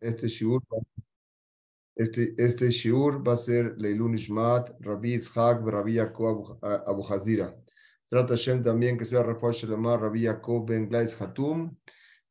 este shiur, este, este shiur va a ser Leilun Ishmat, Rabbi Itzhak, Rabbi Yaakov Abu Hazira. Trata Hashem también que sea Rafael Shalomar, Rabbi Yaakov Ben Glais Hatum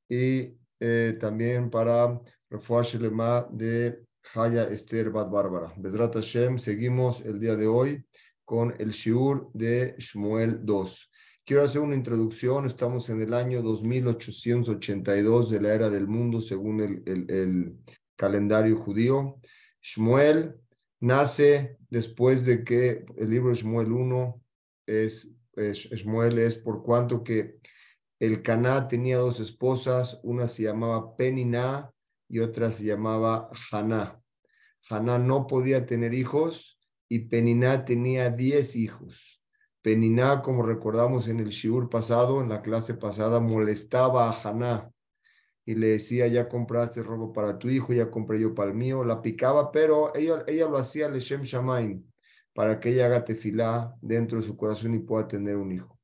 y eh, también para Rafael Shalomar de Haya Esther Bad Bárbara. Bezrat Hashem, seguimos el día de hoy con el shiur de Shmuel 2. Quiero hacer una introducción. Estamos en el año 2882 de la era del mundo, según el, calendario judío. Shmuel nace después de que el libro Shmuel 1 es, es, Shmuel es por cuanto que el Caná tenía dos esposas, una se llamaba Peniná y otra se llamaba Haná. Haná no podía tener hijos y Peniná tenía diez hijos. Peniná, como recordamos en el Shiur pasado, en la clase pasada, molestaba a Haná y le decía, ya compraste robo para tu hijo, ya compré yo para el mío. La picaba, pero ella, ella lo hacía Leshem Shamaim, para que ella haga tefilá dentro de su corazón y pueda tener un hijo.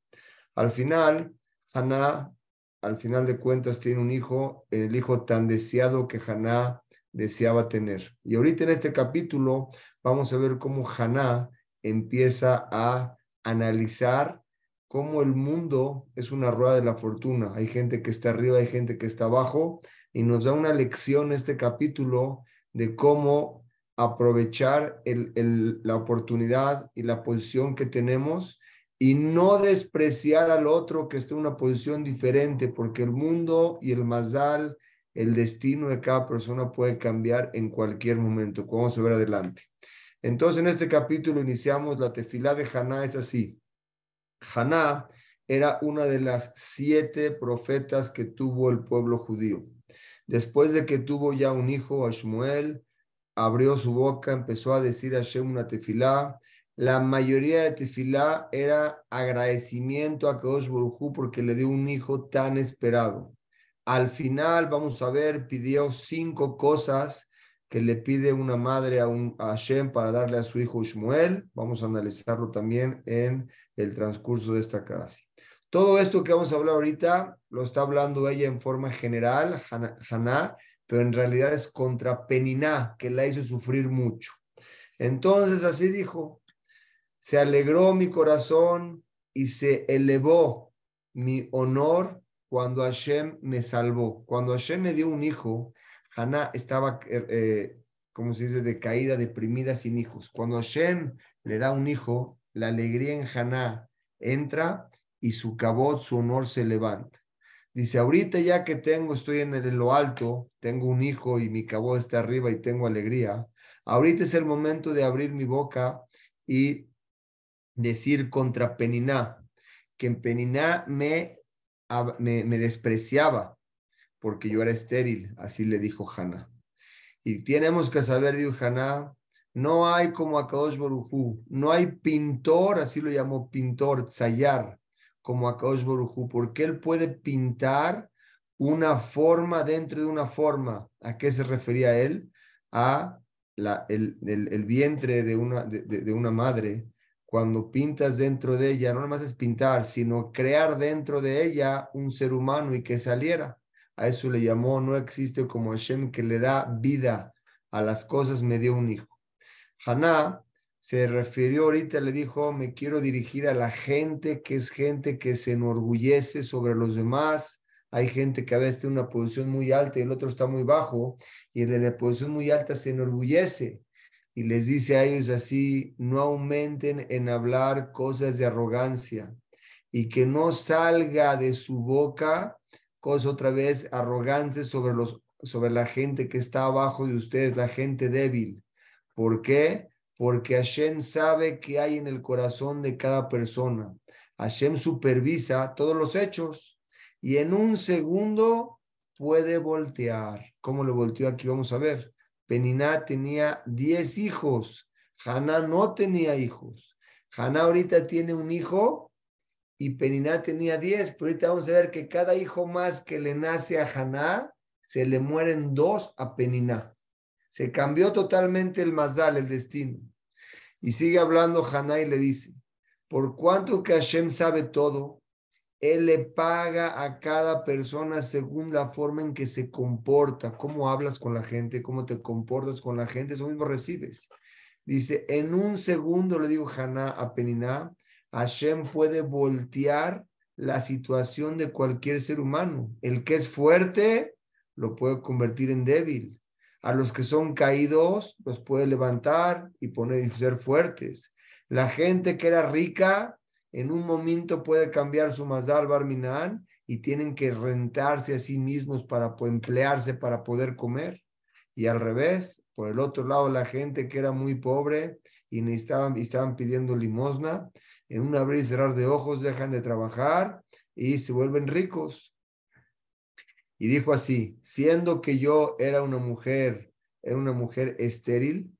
Al final, Haná, al final de cuentas, tiene un hijo, el hijo tan deseado que Haná deseaba tener. Y ahorita en este capítulo vamos a ver cómo Haná empieza a analizar cómo el mundo es una rueda de la fortuna. Hay gente que está arriba, hay gente que está abajo, y nos da una lección este capítulo de cómo aprovechar el, la oportunidad y la posición que tenemos y no despreciar al otro que está en una posición diferente, porque el mundo y el mazal, el destino de cada persona puede cambiar en cualquier momento. Vamos a ver adelante. Entonces, en este capítulo iniciamos la tefilá de Haná, es así. Haná era una de las siete profetas que tuvo el pueblo judío. Después de que tuvo ya un hijo, a Shmuel, abrió su boca, empezó a decir a Shem una tefilá. La mayoría de tefilá era agradecimiento a Kadosh Baruj porque le dio un hijo tan esperado. Al final, vamos a ver, pidió cinco cosas que le pide una madre a, un, a Hashem para darle a su hijo Shmuel. Vamos a analizarlo también en el transcurso de esta clase. Todo esto que vamos a hablar ahorita lo está hablando ella en forma general, Haná, pero en realidad es contra Peniná, que la hizo sufrir mucho. Entonces así dijo, se alegró mi corazón y se elevó mi honor cuando Hashem me salvó. Cuando Hashem me dio un hijo, Haná estaba, eh, eh, como se dice, decaída, deprimida, sin hijos. Cuando Hashem le da un hijo, la alegría en Haná entra y su cabot, su honor se levanta. Dice, ahorita ya que tengo, estoy en, lo alto, tengo un hijo y mi cabot está arriba y tengo alegría, ahorita es el momento de abrir mi boca y decir contra Peniná, que en Peniná me, me, me despreciaba, porque yo era estéril, así le dijo Haná. Y tenemos que saber, dijo Haná, no hay como Akadosh Barujú, no hay pintor, así lo llamó pintor, Tzayar, como Akadosh Barujú, porque él puede pintar una forma dentro de una forma. ¿A qué se refería él? A la, el, el, vientre de una, de, de una madre. Cuando pintas dentro de ella, no nada más es pintar, sino crear dentro de ella un ser humano y que saliera. A eso le llamó, no existe como Hashem que le da vida a las cosas, me dio un hijo. Haná se refirió ahorita, le dijo, me quiero dirigir a la gente que es gente que se enorgullece sobre los demás. Hay gente que a veces tiene una posición muy alta y el otro está muy bajo, y el de la posición muy alta se enorgullece y les dice a ellos así, no aumenten en hablar cosas de arrogancia y que no salga de su boca cosa otra vez arrogante sobre, los, sobre la gente que está abajo de ustedes, la gente débil. ¿Por qué? Porque Hashem sabe que hay en el corazón de cada persona. Hashem supervisa todos los hechos y en un segundo puede voltear. ¿Cómo lo volteó aquí? Vamos a ver. Peniná tenía 10 hijos. Haná no tenía hijos. Haná ahorita tiene un hijo y Peniná tenía 10, pero ahorita vamos a ver que cada hijo más que le nace a Haná, se le mueren dos a Peniná. Se cambió totalmente el mazal, el destino. Y sigue hablando Haná y le dice, por cuanto que Hashem sabe todo Él le paga a cada persona según la forma en que se comporta, cómo hablas con la gente, cómo te comportas con la gente, eso mismo recibes. Dice, en un segundo le digo Haná a Peniná, Hashem puede voltear la situación de cualquier ser humano. El que es fuerte lo puede convertir en débil. A los que son caídos los puede levantar y poner y ser fuertes. La gente que era rica en un momento puede cambiar su Mazal Barminan y tienen que rentarse a sí mismos para emplearse para poder comer. Y al revés, por el otro lado, la gente que era muy pobre y necesitaban, y estaban pidiendo limosna, en un abrir y cerrar de ojos dejan de trabajar y se vuelven ricos. Y dijo así, siendo que yo era una mujer, era una mujer estéril,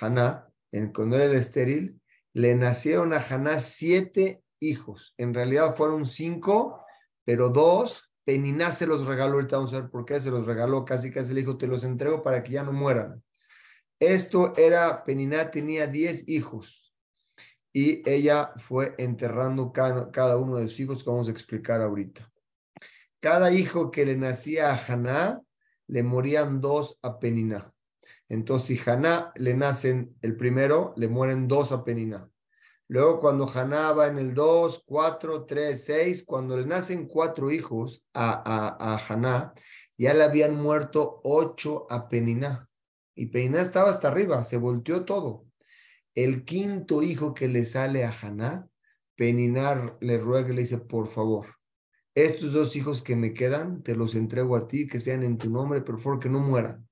Haná, cuando era estéril, le nacieron a Haná siete hijos. En realidad fueron cinco, pero dos, Peniná se los regaló, ahorita vamos a ver por qué se los regaló, casi casi le dijo, te los entrego para que ya no mueran. Esto era, Peniná tenía diez hijos y ella fue enterrando cada, uno de sus hijos que vamos a explicar ahorita. Cada hijo que le nacía a Haná, le morían dos a Peniná. Entonces, si Haná le nacen el primero, le mueren dos a Peniná. Luego, cuando Haná va en el 2, 4, 3, 6, cuando le nacen cuatro hijos a, a, a Haná, ya le habían muerto ocho a Peniná. Y Peniná estaba hasta arriba, se volteó todo. El quinto hijo que le sale a Haná, Peninar le ruega y le dice, por favor, estos dos hijos que me quedan, te los entrego a ti, que sean en tu nombre, por favor, que no mueran.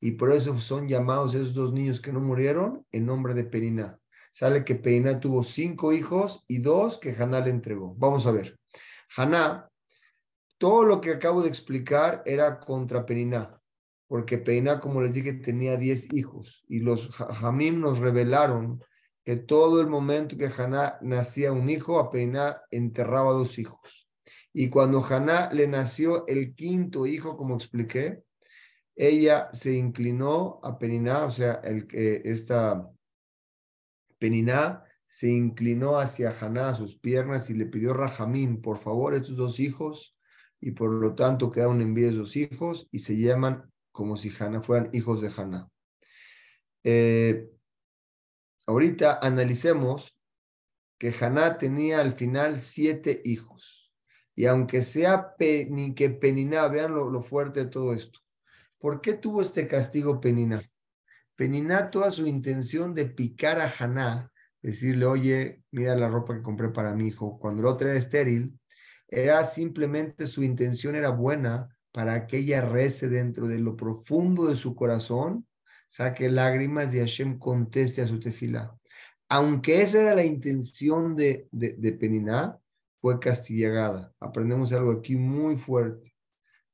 Y por eso son llamados esos dos niños que no murieron en nombre de Peniná. Sale que Peniná tuvo cinco hijos y dos que Haná le entregó. Vamos a ver. Haná, todo lo que acabo de explicar era contra Peniná porque Peiná, como les dije, tenía 10 hijos y los Jamim nos revelaron que todo el momento que Haná nacía un hijo, a Peiná enterraba dos hijos. Y cuando Haná le nació el quinto hijo, como expliqué, ella se inclinó a Peniná, o sea, el, esta Peniná se inclinó hacia Haná, a sus piernas, y le pidió Rajamín, por favor, estos dos hijos, y por lo tanto quedaron en vida esos hijos, y se llaman como si Haná fueran hijos de Haná. Eh, ahorita analicemos que Haná tenía al final siete hijos. Y aunque sea ni que Peniná, vean lo, fuerte de todo esto. ¿Por qué tuvo este castigo Peniná? Peniná, toda su intención de picar a Haná, decirle, oye, mira la ropa que compré para mi hijo, cuando el otro era estéril, era simplemente su intención era buena, para que ella rece dentro de lo profundo de su corazón, saque lágrimas y Hashem conteste a su tefila. Aunque esa era la intención de, de, Peniná, fue castigada. Aprendemos algo aquí muy fuerte.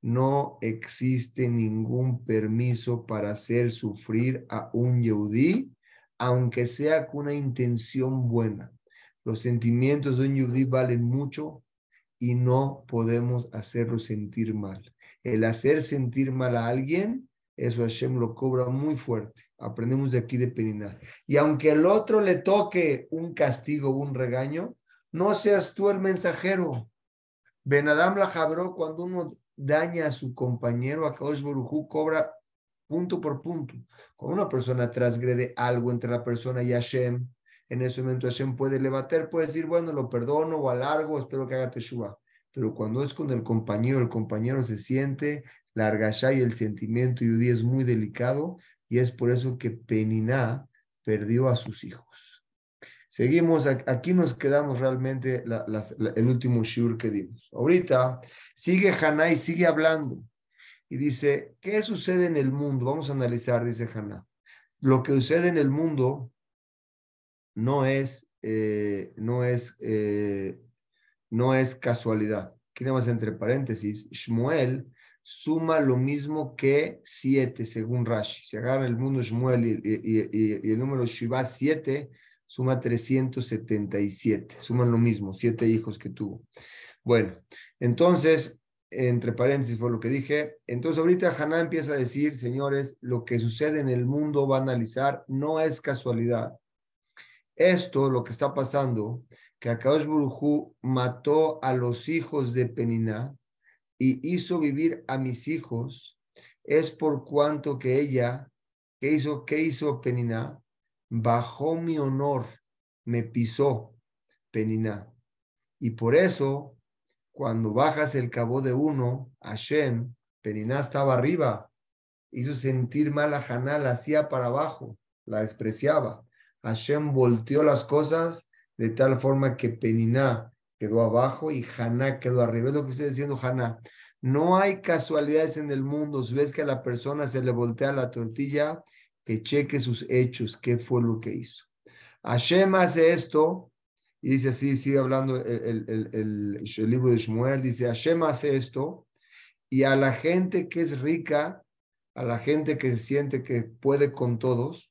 No existe ningún permiso para hacer sufrir a un yehudí, aunque sea con una intención buena. Los sentimientos de un yehudí valen mucho y no podemos hacerlo sentir mal el hacer sentir mal a alguien, eso Hashem lo cobra muy fuerte. Aprendemos de aquí de Peniná. Y aunque al otro le toque un castigo, un regaño, no seas tú el mensajero. Benadam la jabró, cuando uno daña a su compañero, a Kaush cobra punto por punto. Cuando una persona transgrede algo entre la persona y Hashem, en ese momento Hashem puede levantar, puede decir, bueno, lo perdono o alargo, espero que haga teshuva pero cuando es con el compañero, el compañero se siente, la argasha y el sentimiento yudí es muy delicado y es por eso que Peniná perdió a sus hijos. Seguimos, aquí nos quedamos realmente el último shur que dimos. Ahorita sigue Haná y sigue hablando y dice, ¿qué sucede en el mundo? Vamos a analizar, dice Haná. Lo que sucede en el mundo no es, eh, no es eh, no es casualidad. Aquí nada entre paréntesis, Shmuel suma lo mismo que siete, según Rashi. Si agarra el mundo Shmuel y, el número Shiva 7, suma 377. Suman lo mismo, siete hijos que tuvo. Bueno, entonces, entre paréntesis fue lo que dije. Entonces ahorita Haná empieza a decir, señores, lo que sucede en el mundo va a analizar, no es casualidad. Esto, lo que está pasando, que Akadosh Burujú mató a los hijos de Peniná y hizo vivir a mis hijos, es por cuanto que ella, ¿qué hizo? ¿Qué hizo Peniná? Bajó mi honor, me pisó Peniná. Y por eso, cuando bajas el cabo de uno, Hashem, Peniná estaba arriba, hizo sentir mal a Haná, la hacía para abajo, la despreciaba. Hashem volteó las cosas de tal forma que Peniná quedó abajo y Haná quedó arriba. Es lo que está diciendo Haná. No hay casualidades en el mundo. Si ves que a la persona se le voltea la tortilla, que cheque sus hechos, qué fue lo que hizo. Hashem hace esto, y dice así, sigue hablando el, el, el, libro de Shmuel, dice, Hashem hace esto, y a la gente que es rica, a la gente que siente que puede con todos,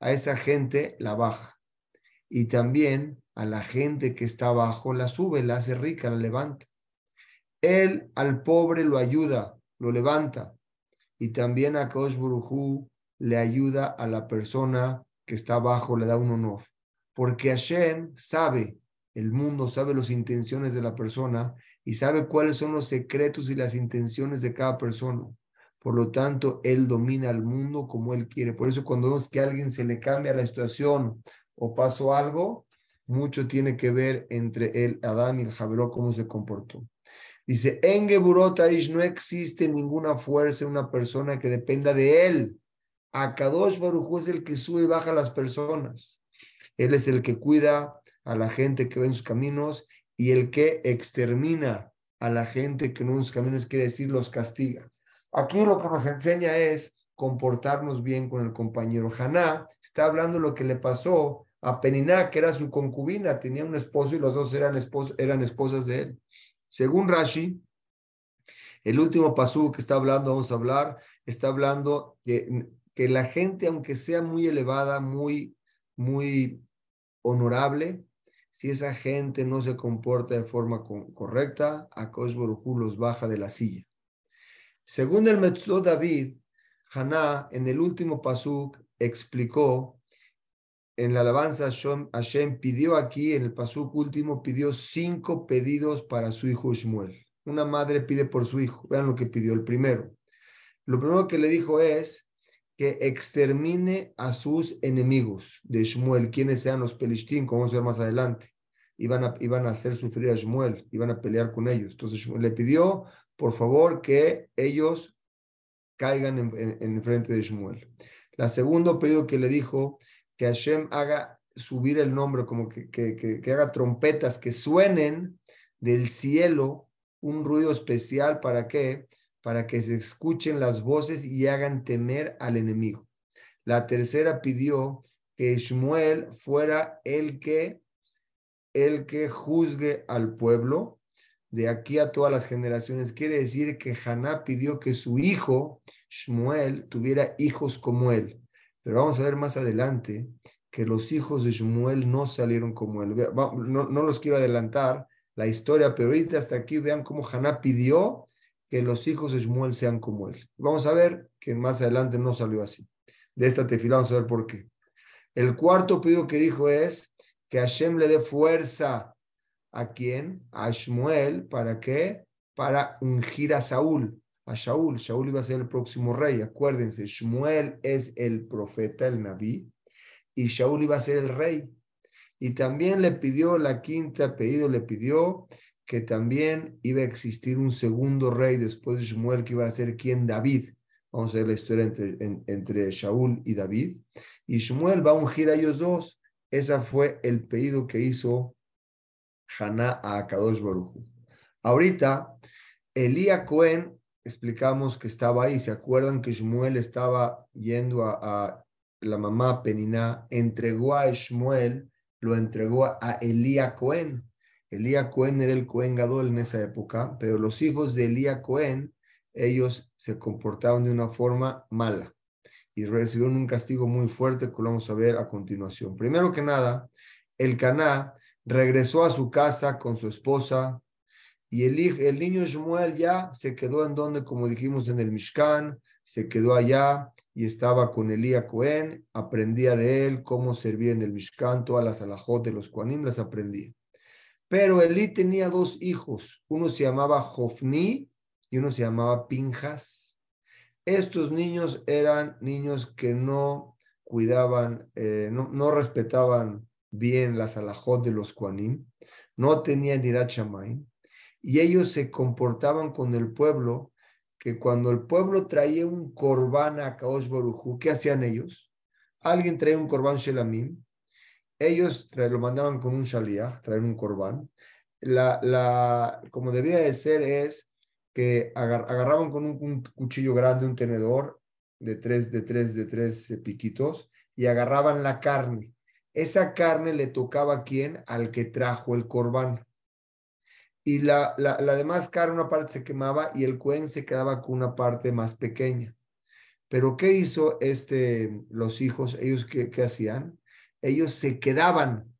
a esa gente la baja y también a la gente que está abajo la sube, la hace rica, la levanta. Él al pobre lo ayuda, lo levanta. Y también a Kosh Burujú le ayuda a la persona que está abajo, le da un honor. Porque Hashem sabe, el mundo sabe las intenciones de la persona y sabe cuáles son los secretos y las intenciones de cada persona. Por lo tanto, Él domina el mundo como Él quiere. Por eso cuando vemos que a alguien se le cambia la situación o pasó algo, mucho tiene que ver entre el Adam y el Javeró, cómo se comportó. Dice, en Geburota'ish no existe ninguna fuerza, una persona que dependa de él. Akadosh Baruj es el que sube y baja a las personas. Él es el que cuida a la gente que ve en sus caminos y el que extermina a la gente que no en sus caminos, quiere decir, los castiga. Aquí lo que nos enseña es comportarnos bien con el compañero. Haná está hablando lo que le pasó a Peniná, que era su concubina, tenía un esposo y los dos eran, eran esposas de él. Según Rashi, el último pasú que está hablando, vamos a hablar, está hablando que, la gente, aunque sea muy elevada, muy, muy honorable, si esa gente no se comporta de forma correcta, a Baruj los baja de la silla. Según el Metzó David, Haná en el último pasuk explicó en la alabanza Hashem, pidió aquí en el pasuk último pidió cinco pedidos para su hijo Shmuel. Una madre pide por su hijo. Vean lo que pidió el primero. Lo primero que le dijo es que extermine a sus enemigos de Shmuel, quienes sean los pelistín, como vamos a ver más adelante. Iban a, iban a hacer sufrir a Shmuel, iban a pelear con ellos. Entonces le pidió, por favor, que ellos caigan en, frente de Shmuel. La segundo pedido que le dijo que Hashem haga subir el nombre, como que, que, que, haga trompetas que suenen del cielo un ruido especial para qué? Para que se escuchen las voces y hagan temer al enemigo. La tercera pidió que Shmuel fuera el que el que juzgue al pueblo de aquí a todas las generaciones. Quiere decir que Haná pidió que su hijo, Shmuel, tuviera hijos como él. Pero vamos a ver más adelante que los hijos de Shmuel no salieron como él. No, no los quiero adelantar la historia, pero ahorita hasta aquí vean cómo Haná pidió que los hijos de Shmuel sean como él. Vamos a ver que más adelante no salió así. De esta tefila vamos a ver por qué. El cuarto pedido que dijo es que Hashem le dé fuerza ¿A quién? A Shmuel. ¿Para qué? Para ungir a Saúl. A Saúl. Saúl iba a ser el próximo rey. Acuérdense, Shmuel es el profeta, el Naví, y Saúl iba a ser el rey. Y también le pidió, la quinta pedido le pidió que también iba a existir un segundo rey después de Shmuel, que iba a ser quien David. Vamos a ver la historia entre, entre Shaul y David. Y Shmuel va a ungir a ellos dos. Ese fue el pedido que hizo Haná a Kadosh Baruchu. Ahorita, Elías Cohen, explicamos que estaba ahí. ¿Se acuerdan que Shmuel estaba yendo a, la mamá Peniná? Entregó a Shmuel, lo entregó a Elías Cohen. Elías Cohen era el Cohen Gadol en esa época, pero los hijos de Elías Cohen, ellos se comportaban de una forma mala y recibieron un castigo muy fuerte que lo vamos a ver a continuación. Primero que nada, el Caná regresó a su casa con su esposa y el, el niño Shmuel ya se quedó en donde, como dijimos en el Mishkan, se quedó allá y estaba con Elías Cohen, aprendía de él cómo servía en el Mishkan, todas las alajot de los Koanim las aprendía. Pero Elí tenía dos hijos, uno se llamaba Jofni y uno se llamaba Pinjas. Estos niños eran niños que no cuidaban, eh, no, no, respetaban bien las alajot de los Kuanim, no tenían irachamay, y ellos se comportaban con el pueblo que cuando el pueblo traía un corbán a Kaosh ¿qué hacían ellos? Alguien traía un corbán Shelamim, ellos lo mandaban con un shaliach, traer un corbán. La, la, como debía de ser es que agarraban con un, cuchillo grande, un tenedor de tres, de tres, de tres eh, piquitos y agarraban la carne. Esa carne le tocaba a quién? Al que trajo el corbán. Y la, la, la demás carne, una parte se quemaba y el cuen se quedaba con una parte más pequeña. Pero ¿qué hizo este, los hijos? ¿Ellos qué, qué hacían? ellos se quedaban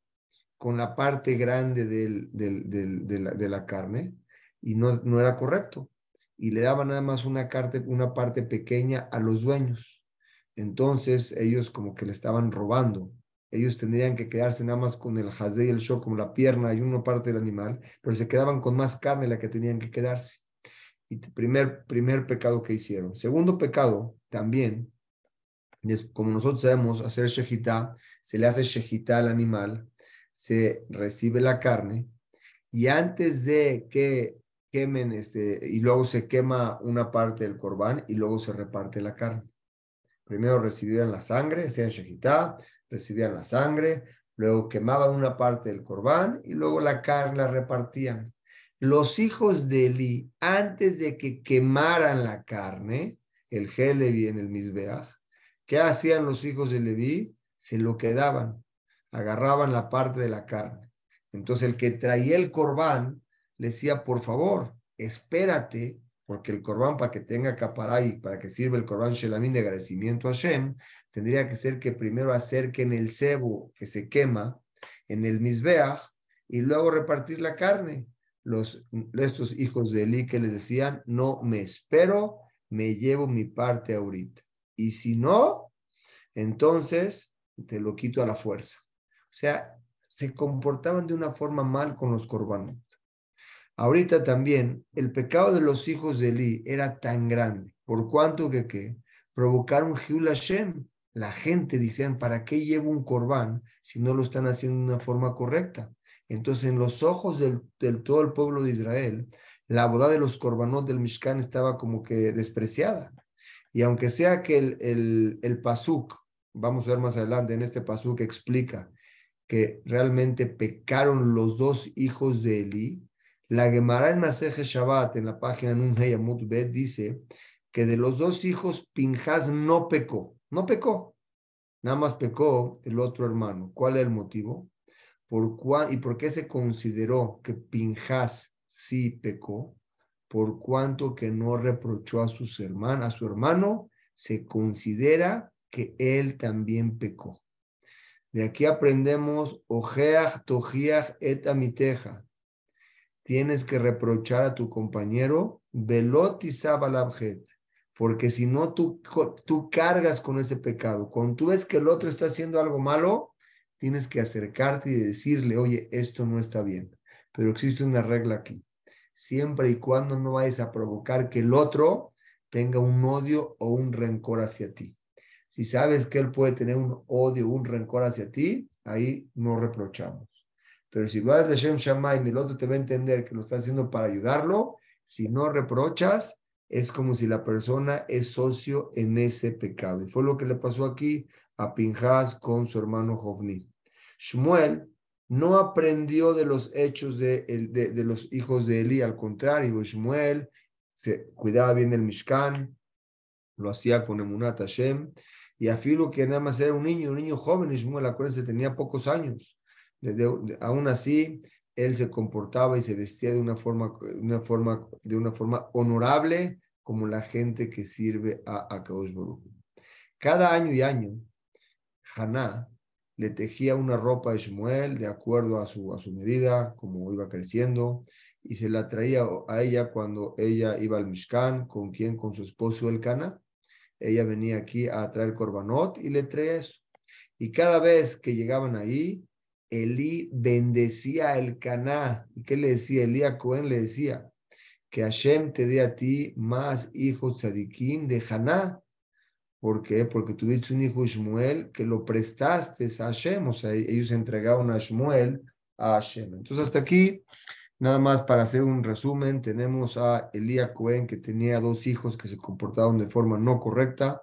con la parte grande del, de, la, carne y no, no era correcto. Y le daban nada más una, una parte pequeña a los dueños. Entonces ellos como que le estaban robando. Ellos tendrían que quedarse nada más con el jazé y el shock, como la pierna y una parte del animal, pero se quedaban con más carne la que tenían que quedarse. Y primer, primer pecado que hicieron. Segundo pecado, también, como nosotros sabemos, hacer shejitá, se le hace shejitá al animal, se recibe la carne, y antes de que quemen, este, y luego se quema una parte del corbán y luego se reparte la carne. Primero recibían la sangre, hacían shejitá, recibían la sangre, luego quemaban una parte del corbán y luego la carne la repartían. Los hijos de Eli, antes de que quemaran la carne, el Helevi en el Misbeach, ¿Qué hacían los hijos de Leví? Se lo quedaban, agarraban la parte de la carne. Entonces el que traía el corbán le decía, por favor, espérate, porque el corbán para que tenga caparay, para que sirva el corbán shelamín de agradecimiento a Shem, tendría que ser que primero acerquen el cebo que se quema en el misbeach y luego repartir la carne. Los, estos hijos de Eli que les decían, no me espero, me llevo mi parte ahorita. Y si no, entonces te lo quito a la fuerza. O sea, se comportaban de una forma mal con los corbanos. Ahorita también, el pecado de los hijos de Eli era tan grande, por cuanto que, que provocaron Hiul Hashem. La gente decían, ¿para qué llevo un corbán si no lo están haciendo de una forma correcta? Entonces, en los ojos del, del todo el pueblo de Israel, la boda de los corbanos del Mishkan estaba como que despreciada. Y aunque sea que el, el, el pasuk, vamos a ver más adelante en este pasuk explica que realmente pecaron los dos hijos de Eli, la Gemara en Maseje Shabbat, en la página Nun Bet, dice que de los dos hijos, Pinjas no pecó, no pecó, nada más pecó el otro hermano. ¿Cuál es el motivo? ¿Por ¿Y por qué se consideró que Pinjas sí pecó? por cuanto que no reprochó a sus a su hermano, se considera que él también pecó. De aquí aprendemos, ojeach tojiach et amiteja. Tienes que reprochar a tu compañero, velot y porque si no tú, tú cargas con ese pecado. Cuando tú ves que el otro está haciendo algo malo, tienes que acercarte y decirle, oye, esto no está bien. Pero existe una regla aquí siempre y cuando no vayas a provocar que el otro tenga un odio o un rencor hacia ti. Si sabes que él puede tener un odio un rencor hacia ti, ahí no reprochamos. Pero si lo haces de Shem Shammai el otro te va a entender que lo está haciendo para ayudarlo, si no reprochas, es como si la persona es socio en ese pecado. Y fue lo que le pasó aquí a Pinjas con su hermano Jovni. Shmuel no aprendió de los hechos de, de, los hijos de Eli, al contrario, Shmuel se cuidaba bien del Mishkan, lo hacía con Emunat Hashem, y afilo que nada más era un niño, un niño joven, Shmuel, acuérdense, tenía pocos años. Aún así, él se comportaba y se vestía de una forma, de una forma honorable, como la gente que sirve a, a Cada año y año, Haná le tejía una ropa a Shmuel de acuerdo a su, a su medida, como iba creciendo, y se la traía a ella cuando ella iba al Mishkan, con quien, con su esposo el Cana. Ella venía aquí a traer corbanot y le traía eso. Y cada vez que llegaban ahí, Elí bendecía el Caná. ¿Y qué le decía? Elí Cohen le decía que Hashem te dé a ti más hijos tzadikim de Haná. ¿Por qué? Porque tuviste un hijo Shmuel que lo prestaste a Hashem. O sea, ellos entregaron a Shmuel a Hashem. Entonces, hasta aquí, nada más para hacer un resumen, tenemos a Elías Cohen que tenía dos hijos que se comportaron de forma no correcta.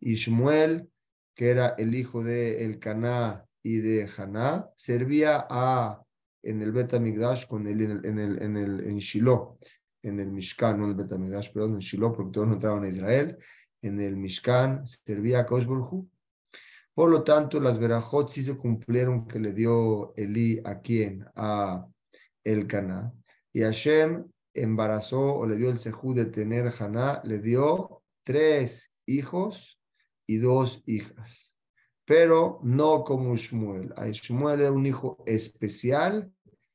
Y Shmuel, que era el hijo de El Caná y de Haná, servía a, en el Bet con en el, en el, en el en Shiloh, en el Mishkan, no en el Bet perdón, en Shiloh, porque todos no entraban a Israel, en el Mishkan servía a Kosh Por lo tanto, las verajot sí se cumplieron que le dio Elí a quien, a El Caná, y Hashem embarazó o le dio el sejú de tener Haná, le dio tres hijos y dos hijas pero no como Shmuel. Shmuel era un hijo especial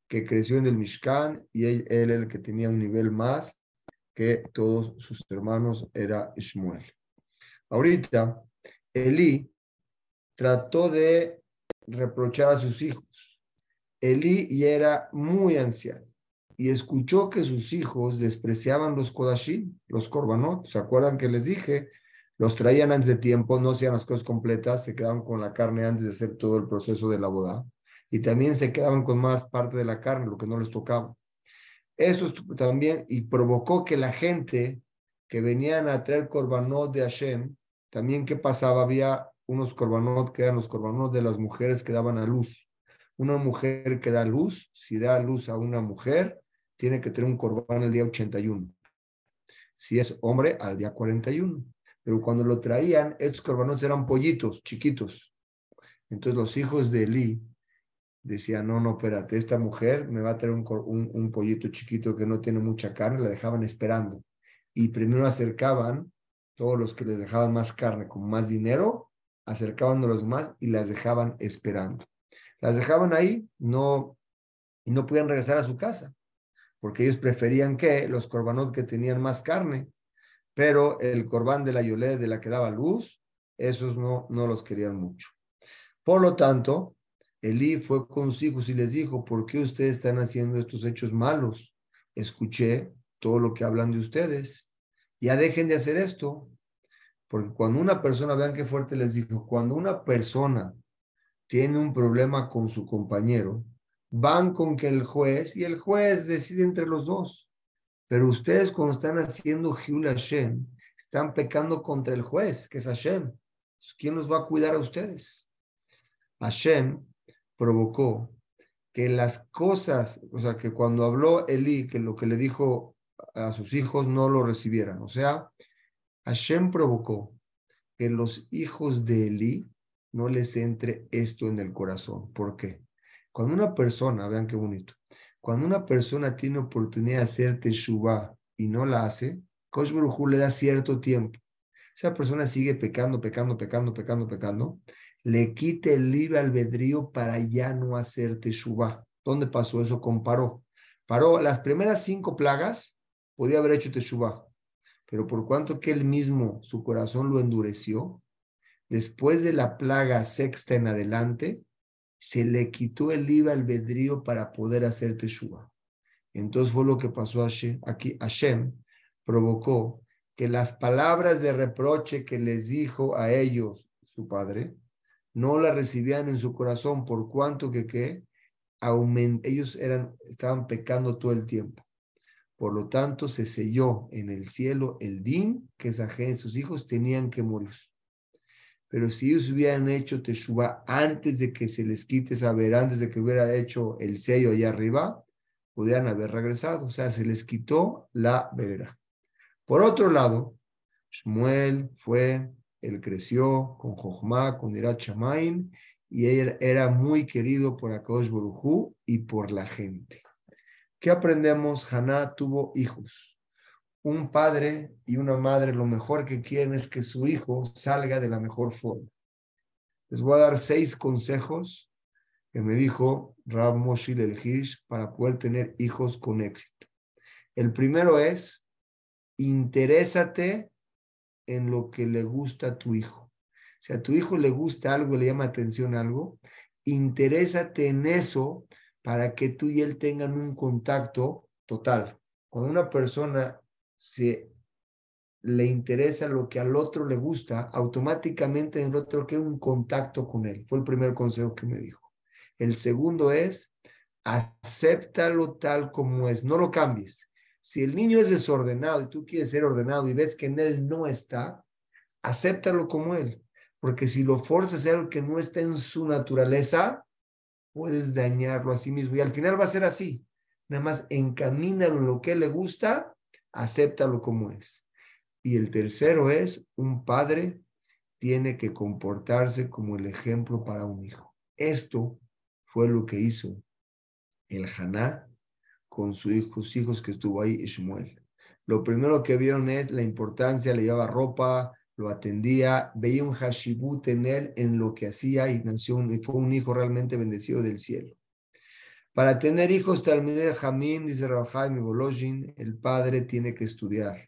que creció en el Mishkan y él, el que tenía un nivel más que todos sus hermanos, era Shmuel. Ahorita, Elí trató de reprochar a sus hijos. Elí ya era muy anciano y escuchó que sus hijos despreciaban los Kodashim, los Korbanot. ¿Se acuerdan que les dije los traían antes de tiempo, no hacían las cosas completas, se quedaban con la carne antes de hacer todo el proceso de la boda. Y también se quedaban con más parte de la carne, lo que no les tocaba. Eso también, y provocó que la gente que venían a traer corbanot de Hashem, también que pasaba, había unos corbanot que eran los corbanot de las mujeres que daban a luz. Una mujer que da luz, si da luz a una mujer, tiene que tener un corban el día 81. Si es hombre, al día 41. Pero cuando lo traían, estos corbanotes eran pollitos, chiquitos. Entonces los hijos de Eli decían, no, no, espérate, esta mujer me va a traer un, un, pollito chiquito que no tiene mucha carne, la dejaban esperando. Y primero acercaban todos los que les dejaban más carne con más dinero, acercaban a los más y las dejaban esperando. Las dejaban ahí, no, no podían regresar a su casa, porque ellos preferían que los corbanotes que tenían más carne pero el corbán de la Yolé, de la que daba luz, esos no, no los querían mucho. Por lo tanto, Elí fue con sus hijos y les dijo, ¿por qué ustedes están haciendo estos hechos malos? Escuché todo lo que hablan de ustedes. Ya dejen de hacer esto. Porque cuando una persona, vean qué fuerte les dijo, cuando una persona tiene un problema con su compañero, van con que el juez y el juez decide entre los dos. Pero ustedes cuando están haciendo Hiul Hashem, están pecando contra el juez, que es Hashem. ¿Quién los va a cuidar a ustedes? Hashem provocó que las cosas, o sea, que cuando habló Eli, que lo que le dijo a sus hijos no lo recibieran. O sea, Hashem provocó que los hijos de Eli no les entre esto en el corazón. ¿Por qué? Cuando una persona, vean qué bonito, cuando una persona tiene oportunidad de hacer teshuva y no la hace, Kosh le da cierto tiempo. Esa persona sigue pecando, pecando, pecando, pecando, pecando. Le quita el libre albedrío para ya no hacer teshuva. ¿Dónde pasó eso? Comparó. Paró las primeras cinco plagas, podía haber hecho teshuva. Pero por cuanto que él mismo, su corazón lo endureció, después de la plaga sexta en adelante, se le quitó el libre albedrío para poder hacer teshuva. Entonces fue lo que pasó. Aquí Hashem provocó que las palabras de reproche que les dijo a ellos su padre, no la recibían en su corazón por cuanto que, que ellos eran, estaban pecando todo el tiempo. Por lo tanto, se selló en el cielo el din que sus hijos tenían que morir. Pero si ellos hubieran hecho Teshuvah antes de que se les quite saber, antes de que hubiera hecho el sello allá arriba, podrían haber regresado. O sea, se les quitó la verera. Por otro lado, Shmuel fue, él creció con Jochma, con Irat Shamaim, y él era muy querido por Akadosh y por la gente. ¿Qué aprendemos? Haná tuvo hijos un padre y una madre lo mejor que quieren es que su hijo salga de la mejor forma. Les voy a dar seis consejos que me dijo Rab Moshil el para poder tener hijos con éxito. El primero es, interésate en lo que le gusta a tu hijo. Si a tu hijo le gusta algo, le llama atención algo, interésate en eso para que tú y él tengan un contacto total. Cuando una persona se le interesa lo que al otro le gusta, automáticamente el otro quiere un contacto con él. Fue el primer consejo que me dijo. El segundo es, acéptalo tal como es, no lo cambies. Si el niño es desordenado y tú quieres ser ordenado y ves que en él no está, acéptalo como él. Porque si lo forzas a algo que no está en su naturaleza, puedes dañarlo a sí mismo. Y al final va a ser así. Nada más encamínalo en lo que le gusta, acéptalo como es. Y el tercero es, un padre tiene que comportarse como el ejemplo para un hijo. Esto fue lo que hizo el Haná con sus hijos, hijos que estuvo ahí, Ishmuel. Lo primero que vieron es la importancia, le llevaba ropa, lo atendía, veía un hashibut en él, en lo que hacía y nació fue un hijo realmente bendecido del cielo. Para tener hijos, Jamim, dice el padre tiene que estudiar.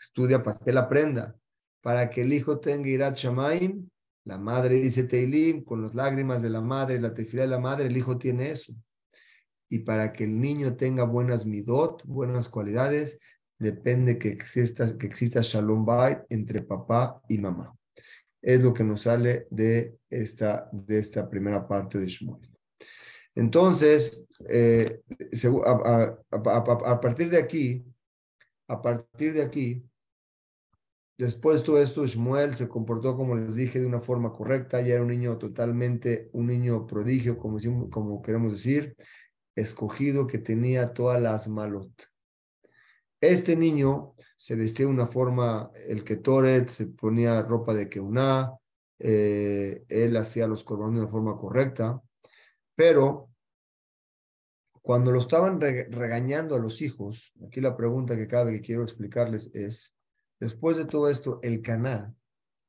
Estudia para que él aprenda. Para que el hijo tenga Irat Shamaim, la madre dice Teilim, con las lágrimas de la madre, la tefila de la madre, el hijo tiene eso. Y para que el niño tenga buenas midot, buenas cualidades, depende que exista, que exista Shalom Bait entre papá y mamá. Es lo que nos sale de esta, de esta primera parte de Shmuel. Entonces, eh, a, partir de aquí, a partir de aquí, después de todo esto, Shmuel se comportó, como les dije, de una forma correcta. Ya era un niño totalmente, un niño prodigio, como, como queremos decir, escogido que tenía todas las malot. Este niño se vestía de una forma, el Ketoret se ponía ropa de Keuná, eh, él hacía los corbanos de una forma correcta, pero cuando lo estaban regañando a los hijos, aquí la pregunta que cabe que quiero explicarles es, después de todo esto, el Caná,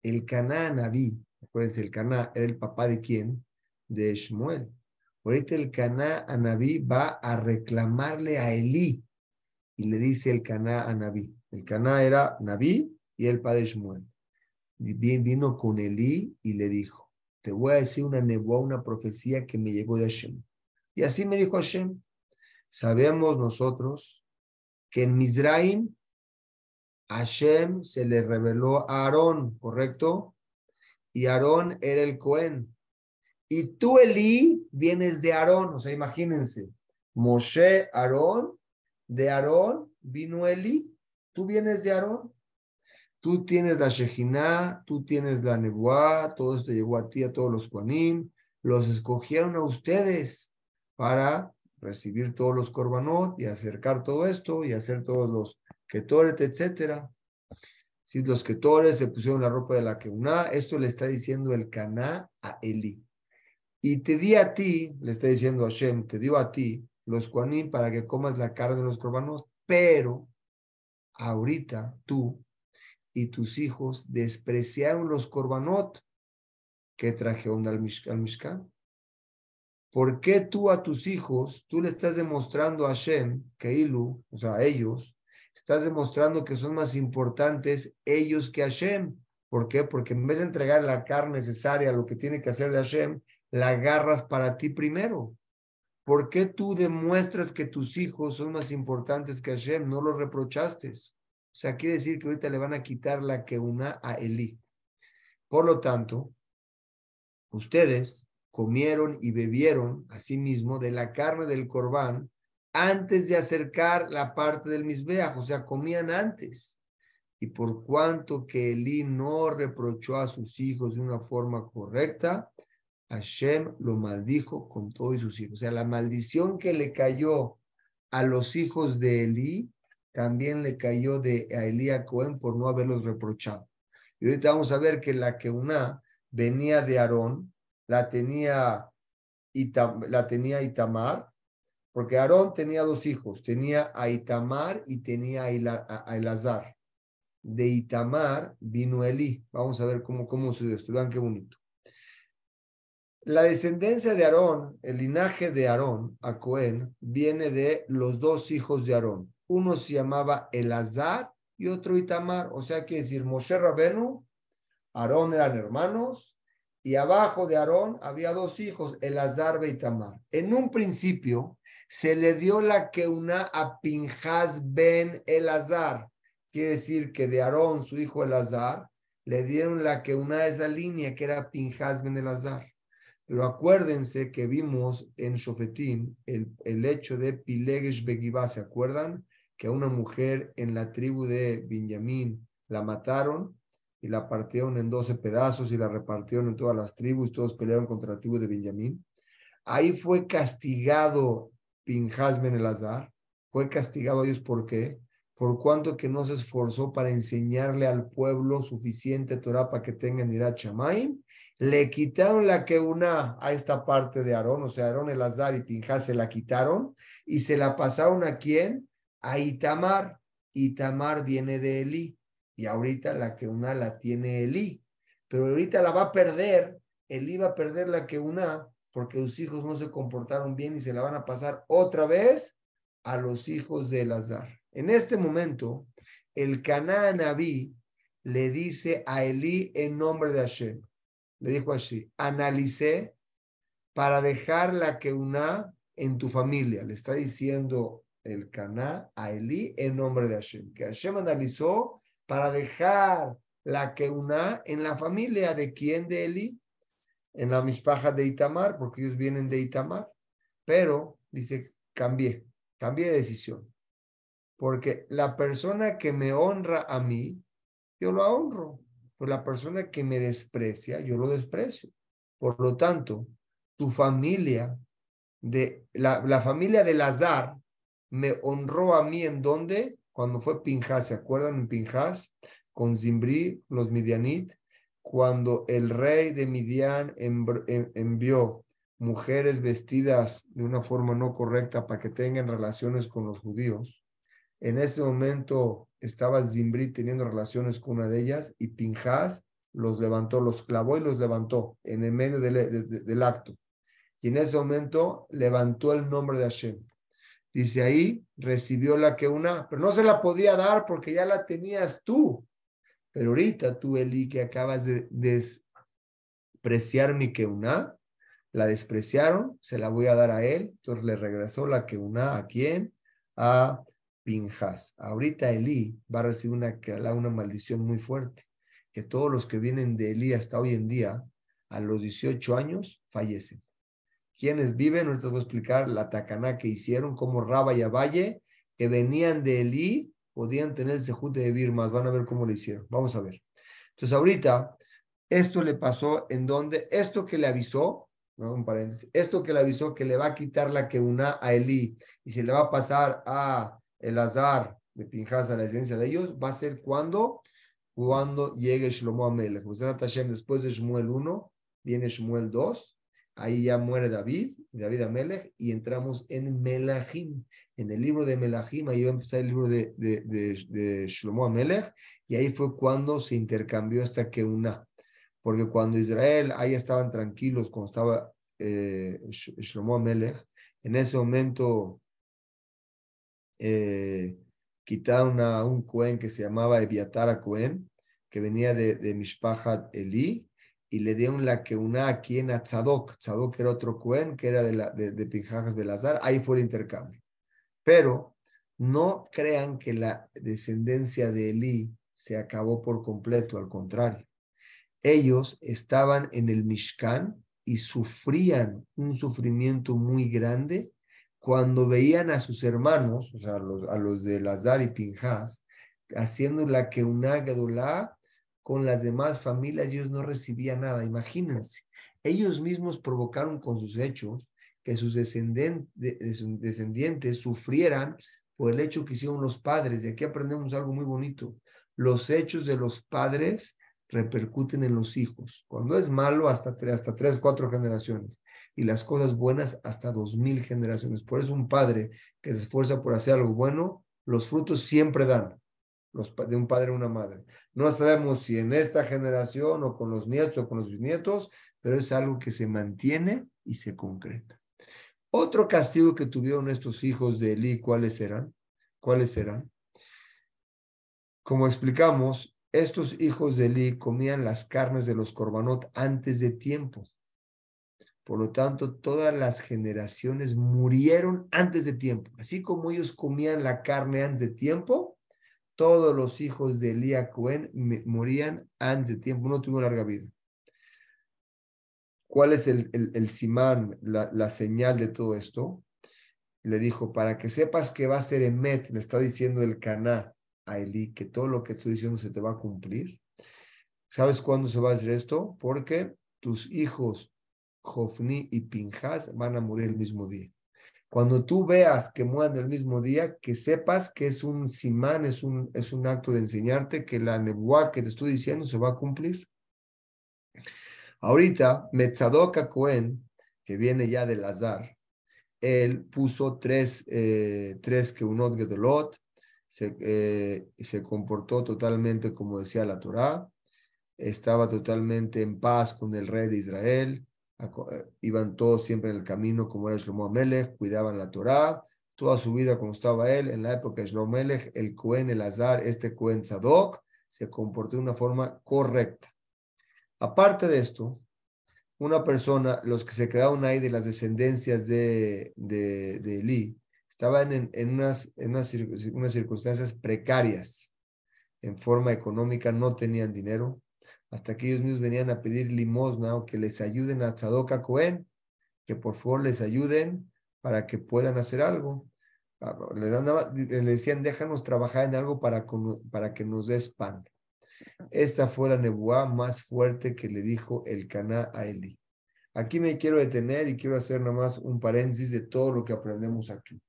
el Caná Naví, acuérdense, el Caná era el papá de quién? De Shmuel. Ahorita el Caná Anabí va a reclamarle a Elí, y le dice el Caná a Naví. El Caná era Naví y el padre Shmuel. Bien vino con Elí y le dijo, te voy a decir una nebuá, una profecía que me llegó de Hashem. Y así me dijo Hashem. Sabemos nosotros que en Mizraim Hashem se le reveló a Aarón, ¿correcto? Y Aarón era el Cohen. Y tú, Elí, vienes de Aarón. O sea, imagínense, Moshe, Aarón, de Aarón vino Eli, tú vienes de Aarón, tú tienes la Shejina, tú tienes la Nebuá, todo esto llegó a ti, a todos los Kuanim, los escogieron a ustedes para recibir todos los Korbanot y acercar todo esto y hacer todos los Ketoret, etcétera. Si los Ketores le pusieron la ropa de la Keuna, esto le está diciendo el Caná a Eli. Y te di a ti, le está diciendo Hashem, te dio a ti los Kuanim para que comas la carne de los corbanos, pero ahorita tú y tus hijos despreciaron los corbanot que trajeron al, Mishkan. ¿Por qué tú a tus hijos, tú le estás demostrando a Hashem, que Ilu, o sea, a ellos, estás demostrando que son más importantes ellos que Hashem? ¿Por qué? Porque en vez de entregar la carne necesaria, lo que tiene que hacer de Hashem, la agarras para ti primero. ¿Por qué tú demuestras que tus hijos son más importantes que Hashem? No los reprochaste. O sea, quiere decir que ahorita le van a quitar la que una a Elí. Por lo tanto, ustedes comieron y bebieron asimismo de la carne del corbán antes de acercar la parte del misbeaj, o sea, comían antes. Y por cuanto que Elí no reprochó a sus hijos de una forma correcta, Hashem lo maldijo con todos sus hijos. O sea, la maldición que le cayó a los hijos de Elí, también le cayó de, a Elí a Cohen por no haberlos reprochado. Y ahorita vamos a ver que la que una venía de Aarón, la tenía, la tenía Itamar, porque Aarón tenía dos hijos, tenía a Itamar y tenía a, Elazar. De Itamar vino Elí. Vamos a ver cómo, cómo se esto. Vean qué bonito. La descendencia de Aarón, el linaje de Aarón a Cohen, viene de los dos hijos de Aarón. Uno se llamaba Elazar y otro Itamar. O sea, que decir, Moshe Rabenu, Aarón eran hermanos y abajo de Aarón había dos hijos, Elazar y Tamar. En un principio se le dio la una a Pinjas ben Elazar. Quiere decir que de Aarón, su hijo Elazar, le dieron la que una esa línea que era Pinjas ben Elazar. Pero acuérdense que vimos en Shofetim el, el hecho de Pilegesh Begibá, ¿se acuerdan? Que a una mujer en la tribu de Benjamín la mataron y la partieron en 12 pedazos y la repartieron en todas las tribus, todos pelearon contra la tribu de Benjamín. Ahí fue castigado Pinjas Ben Elazar, fue castigado a ellos ¿por qué? Por cuanto que no se esforzó para enseñarle al pueblo suficiente Torah para que tengan Irat Shamaim, le quitaron la que una a esta parte de Aarón, o sea, Aarón Elazar y Pinjas se la quitaron y se la pasaron a quién? A Itamar. Itamar viene de Elí y ahorita la que una la tiene Elí, pero ahorita la va a perder, Elí va a perder la que una porque sus hijos no se comportaron bien y se la van a pasar otra vez a los hijos de Elazar. En este momento, el Naví le dice a Elí en nombre de Hashem, le dijo así, analicé para dejar la que una en tu familia. Le está diciendo el Caná a Elí en nombre de Hashem, que Hashem analizó para dejar la que una en la familia de quién de Eli, en la mispaja de Itamar, porque ellos vienen de Itamar. Pero, dice, cambié, cambié de decisión. Porque la persona que me honra a mí, yo lo honro. Pero la persona que me desprecia, yo lo desprecio. Por lo tanto, tu familia, de, la, la familia de Lazar, me honró a mí en donde cuando fue Pinjas, ¿se acuerdan en Pinjas? Con Zimbri, los Midianit, cuando el rey de Midian envió mujeres vestidas de una forma no correcta para que tengan relaciones con los judíos. En ese momento estaba Zimbri teniendo relaciones con una de ellas y Pinjas los levantó, los clavó y los levantó en el medio del, del acto. Y en ese momento levantó el nombre de Hashem. Dice ahí, recibió la que una, pero no se la podía dar porque ya la tenías tú. Pero ahorita tú, Eli, que acabas de despreciar mi que una, la despreciaron, se la voy a dar a él. Entonces le regresó la que una a quién? A Pinjas. Ahorita Eli va a recibir una, una maldición muy fuerte, que todos los que vienen de Eli hasta hoy en día, a los 18 años, fallecen quienes viven, ahorita voy a explicar la tacaná que hicieron, como Raba y Valle, que venían de Elí, podían tener el de vivir más. Van a ver cómo lo hicieron. Vamos a ver. Entonces, ahorita, esto le pasó en donde, esto que le avisó, ¿no? un paréntesis, esto que le avisó que le va a quitar la que una a Elí y se le va a pasar a el azar de Pinjas a la esencia de ellos, va a ser cuando, cuando llegue Shlomo Amelech. Después de Shmuel 1, viene Shmuel 2, Ahí ya muere David, David Amelech, y entramos en Melahim. En el libro de Melahim, ahí va a empezar el libro de, de, de, Shlomo Amelech, y ahí fue cuando se intercambió esta que una. Porque cuando Israel, ahí estaban tranquilos, cuando estaba eh, Shlomo Amelech, en ese momento eh, quitaron a un Cohen que se llamaba Ebiatar Cohen, que venía de, de Mishpahat Eli, y le dieron la que una aquí en Tzadok. Tzadok era otro Cohen que era de, la, de, de Pinjajas Belazar. Ahí fue el intercambio. Pero no crean que la descendencia de Elí se acabó por completo, al contrario. Ellos estaban en el Mishkan y sufrían un sufrimiento muy grande cuando veían a sus hermanos, o sea, a los, a los de Lazar y Pinjas, haciendo la que una Gadolá con las demás familias, ellos no recibían nada. Imagínense, ellos mismos provocaron con sus hechos que sus descendientes sufrieran por el hecho que hicieron los padres. De aquí aprendemos algo muy bonito. Los hechos de los padres repercuten en los hijos. Cuando es malo, hasta hasta tres, cuatro generaciones. Y las cosas buenas, hasta dos mil generaciones. Por eso un padre que se esfuerza por hacer algo bueno, los frutos siempre dan de un padre o una madre. No sabemos si en esta generación o con los nietos o con los bisnietos, pero es algo que se mantiene y se concreta. Otro castigo que tuvieron estos hijos de Eli, ¿cuáles eran? ¿Cuáles eran? Como explicamos, estos hijos de Eli comían las carnes de los corbanot antes de tiempo. Por lo tanto, todas las generaciones murieron antes de tiempo. Así como ellos comían la carne antes de tiempo, todos los hijos de Elías Cohen morían antes de tiempo, no tuvieron larga vida. ¿Cuál es el, el, simán, la, la, señal de todo esto? Le dijo, para que sepas que va a ser Emet, le está diciendo el Caná a Elí, que todo lo que estoy diciendo se te va a cumplir. ¿Sabes cuándo se va a hacer esto? Porque tus hijos Jofni y Pinjas van a morir el mismo día. Cuando tú veas que mueran el mismo día, que sepas que es un simán, es un, es un acto de enseñarte que la nebuá que te estoy diciendo se va a cumplir. Ahorita, Metzadoka Cohen, que viene ya del Azar, él puso tres, eh, tres Keunot Gedolot, se, eh, se comportó totalmente como decía la Torá, estaba totalmente en paz con el rey de Israel, iban todos siempre en el camino como era Shlomo Amelech, cuidaban la Torá, toda su vida como estaba él, en la época de Shlomo Amelech, el Cohen, el Azar, este Cohen Zadok, se comportó de una forma correcta. Aparte de esto, una persona, los que se quedaron ahí de las descendencias de, de, de Eli, estaban en, en, unas, en unas, unas circunstancias precarias, en forma económica, no tenían dinero, hasta que ellos mismos venían a pedir limosna o que les ayuden a Tzadoka Cohen, que por favor les ayuden para que puedan hacer algo. Ah, le, decían, déjanos trabajar en algo para, para que nos des pan. Esta fue la nebuá más fuerte que le dijo el Caná a Eli. Aquí me quiero detener y quiero hacer nomás un paréntesis de todo lo que aprendemos aquí.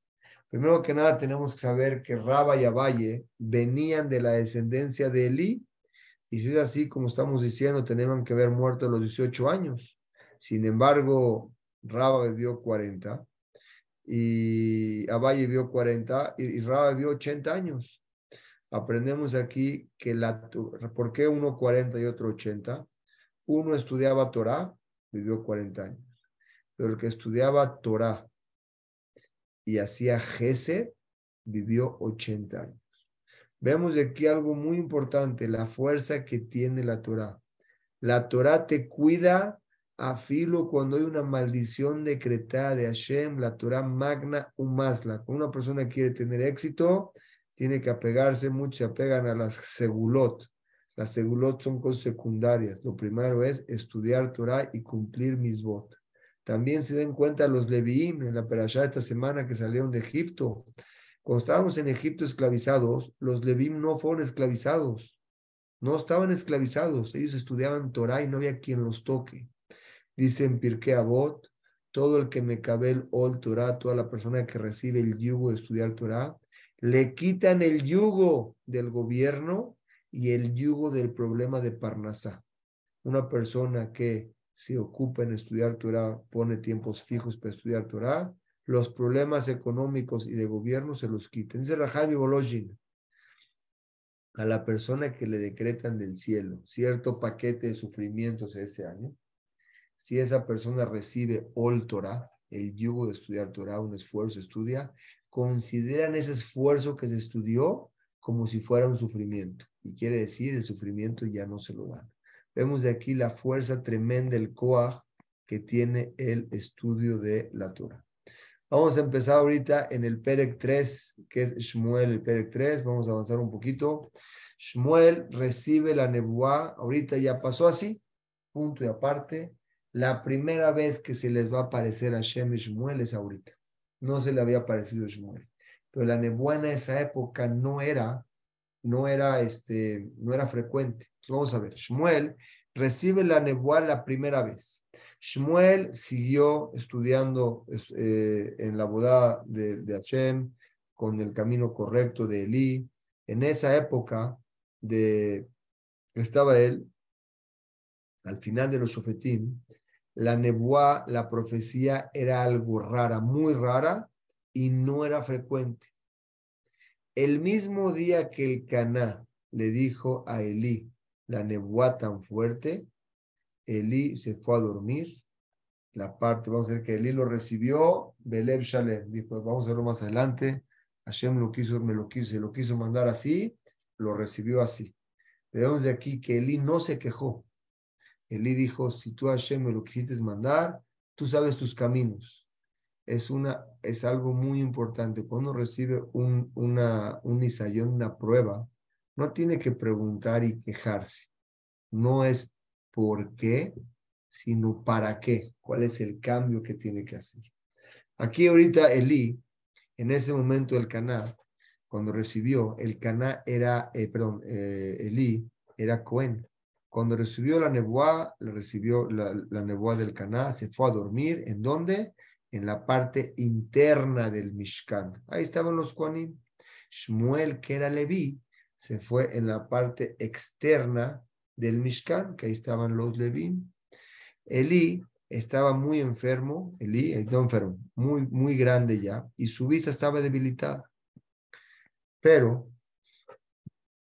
Primero que nada, tenemos que saber que Raba y Abaye venían de la descendencia de Eli y si es así, como estamos diciendo, tenían que haber muerto a los 18 años. Sin embargo, Raba vivió 40 y Abaye vivió 40 y, Raba vivió 80 años. Aprendemos aquí que la, ¿por qué uno 40 y otro 80? Uno estudiaba Torah, vivió 40 años. Pero el que estudiaba Torah y hacía Gesed, vivió 80 años. Vemos aquí algo muy importante, la fuerza que tiene la Torah. La Torah te cuida a filo cuando hay una maldición decretada de Hashem, la Torah magna umasla. Cuando una persona quiere tener éxito, tiene que apegarse, mucho se apegan a las segulot. Las segulot son cosas secundarias. Lo primero es estudiar Torah y cumplir mis votos. También se den cuenta los Leviim en la perashá esta semana que salieron de Egipto. Cuando estábamos en Egipto esclavizados, los Levim no fueron esclavizados. No estaban esclavizados. Ellos estudiaban Torah y no había quien los toque. Dicen Pirkei Avot, todo el que me cabe el Ol Torah, toda la persona que recibe el yugo de estudiar Torah, le quitan el yugo del gobierno y el yugo del problema de Parnasá. Una persona que se ocupa en estudiar Torah, pone tiempos fijos para estudiar Torah, los problemas económicos y de gobierno se los quiten. Dice Rajavi Bolojin, a la persona que le decretan del cielo cierto paquete de sufrimientos ese año, si esa persona recibe Ol Torah, el yugo de estudiar Torah, un esfuerzo, estudia, consideran ese esfuerzo que se estudió como si fuera un sufrimiento. Y quiere decir, el sufrimiento ya no se lo dan. Vemos de aquí la fuerza tremenda, el Koach que tiene el estudio de la Torah. Vamos a empezar ahorita en el Perec 3, que es Shmuel, el Perec 3. Vamos a avanzar un poquito. Shmuel recibe la nebuá, ahorita ya pasó así, punto y aparte. La primera vez que se les va a aparecer a Shem y Shmuel es ahorita. No se le había aparecido Shmuel. Pero la nebuá en esa época no era, no era, este, no era frecuente. Entonces vamos a ver, Shmuel recibe la nebuá la primera vez. Shmuel siguió estudiando eh, en la boda de, de, Hashem con el camino correcto de Elí. En esa época de estaba él, al final de los Shofetim, la nebuá, la profecía era algo rara, muy rara y no era frecuente. El mismo día que el Caná le dijo a Elí la nebuá tan fuerte, Elí se fue a dormir. La parte, vamos a ver que Elí lo recibió, Beleb Shalem. Dijo, vamos a verlo más adelante. Hashem lo quiso, me lo quiso, se lo quiso mandar así, lo recibió así. Vemos de aquí que Elí no se quejó. Elí dijo, si tú Hashem me lo quisiste mandar, tú sabes tus caminos. Es, una, es algo muy importante. Cuando recibe un, una, un isayón, una prueba, no tiene que preguntar y quejarse. No es por qué, sino para qué. ¿Cuál es el cambio que tiene que hacer? Aquí ahorita Elí, en ese momento el Caná, cuando recibió, el Caná era, eh, perdón, eh, Elí era Cohen. Cuando recibió la nebuá, recibió la, la del Caná, se fue a dormir. ¿En dónde? En la parte interna del Mishkan. Ahí estaban los Koanim. Shmuel, que era Leví, se fue en la parte externa del Mishkan, que ahí estaban los Levim. Elí estaba muy enfermo, Elí, eh, no enfermo, muy, muy grande ya, y su vista estaba debilitada. Pero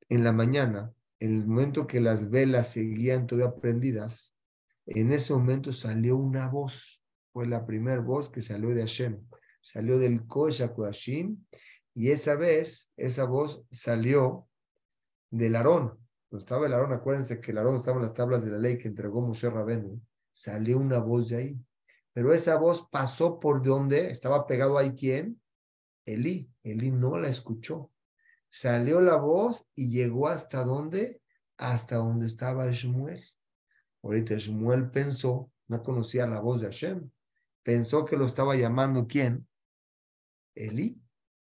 en la mañana, en el momento que las velas seguían todavía prendidas, en ese momento salió una voz, fue la primera voz que salió de Hashem, salió del Kosh y esa vez, esa voz salió del Aarón. No estaba el Aarón, acuérdense que el Aarón estaba en las tablas de la ley que entregó Moshe Rabenu salió una voz de ahí. Pero esa voz pasó por donde estaba pegado ahí quién? Elí. Elí no la escuchó. Salió la voz y llegó hasta dónde? Hasta donde estaba Shmuel. Ahorita Shmuel pensó, no conocía la voz de Hashem, pensó que lo estaba llamando quién? Elí.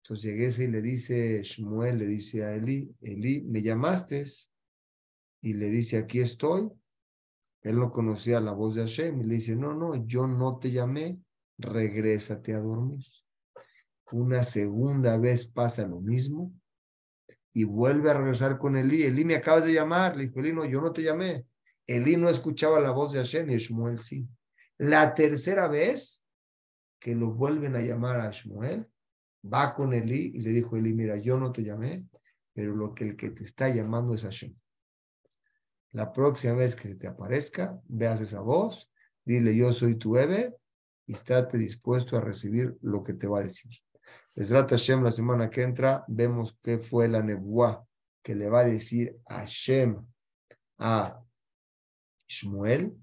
Entonces llegué y le dice Shmuel, le dice a Elí, Elí, ¿me llamaste? Y le dice, aquí estoy. Él no conocía la voz de Hashem y le dice, no, no, yo no te llamé, regrésate a dormir. Una segunda vez pasa lo mismo y vuelve a regresar con Elí. Elí, me acabas de llamar. Le dijo, Elí, no, yo no te llamé. Elí no escuchaba la voz de Hashem y Shmuel sí. La tercera vez que lo vuelven a llamar a Shmuel, va con Elí y le dijo, Elí, mira, yo no te llamé, pero lo que el que te está llamando es Hashem. La próxima vez que se te aparezca, veas esa voz, dile yo soy tu Eve y estate dispuesto a recibir lo que te va a decir. Esrat Hashem la semana que entra, vemos qué fue la nebuá que le va a decir Hashem a Shmuel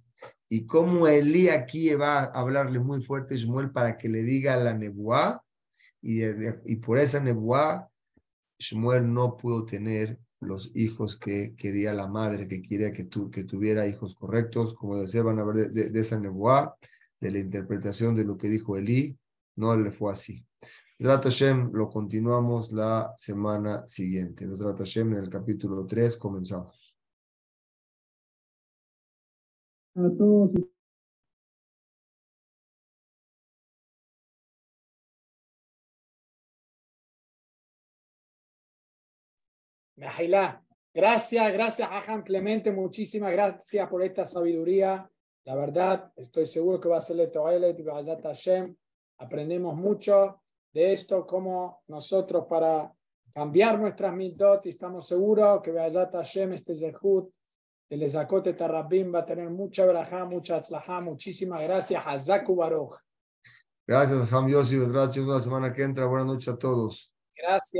y cómo Elí aquí va a hablarle muy fuerte a Shmuel para que le diga la nebuá y, y por esa nebuá Shmuel no pudo tener los hijos que quería la madre, que quería que, tu, que tuviera hijos correctos, como decía, van a ver de, esa nebuá, de la interpretación de lo que dijo Elí, no le fue así. Hashem lo continuamos la semana siguiente. Hashem en el capítulo 3 comenzamos. A todos Gracias, gracias, Ajan Clemente, muchísimas gracias por esta sabiduría. La verdad, estoy seguro que va a ser y Hashem. Aprendemos mucho de esto, como nosotros para cambiar nuestras mitot y estamos seguros que Be'ayat Hashem, este Zehut, el Ezakote Tarrabim va a tener mucha braja, mucha atzlaha. Muchísimas gracias, Hazaku Baruch. Gracias, Ham Yossi. Gracias la semana que entra. Buenas noches a todos. Gracias.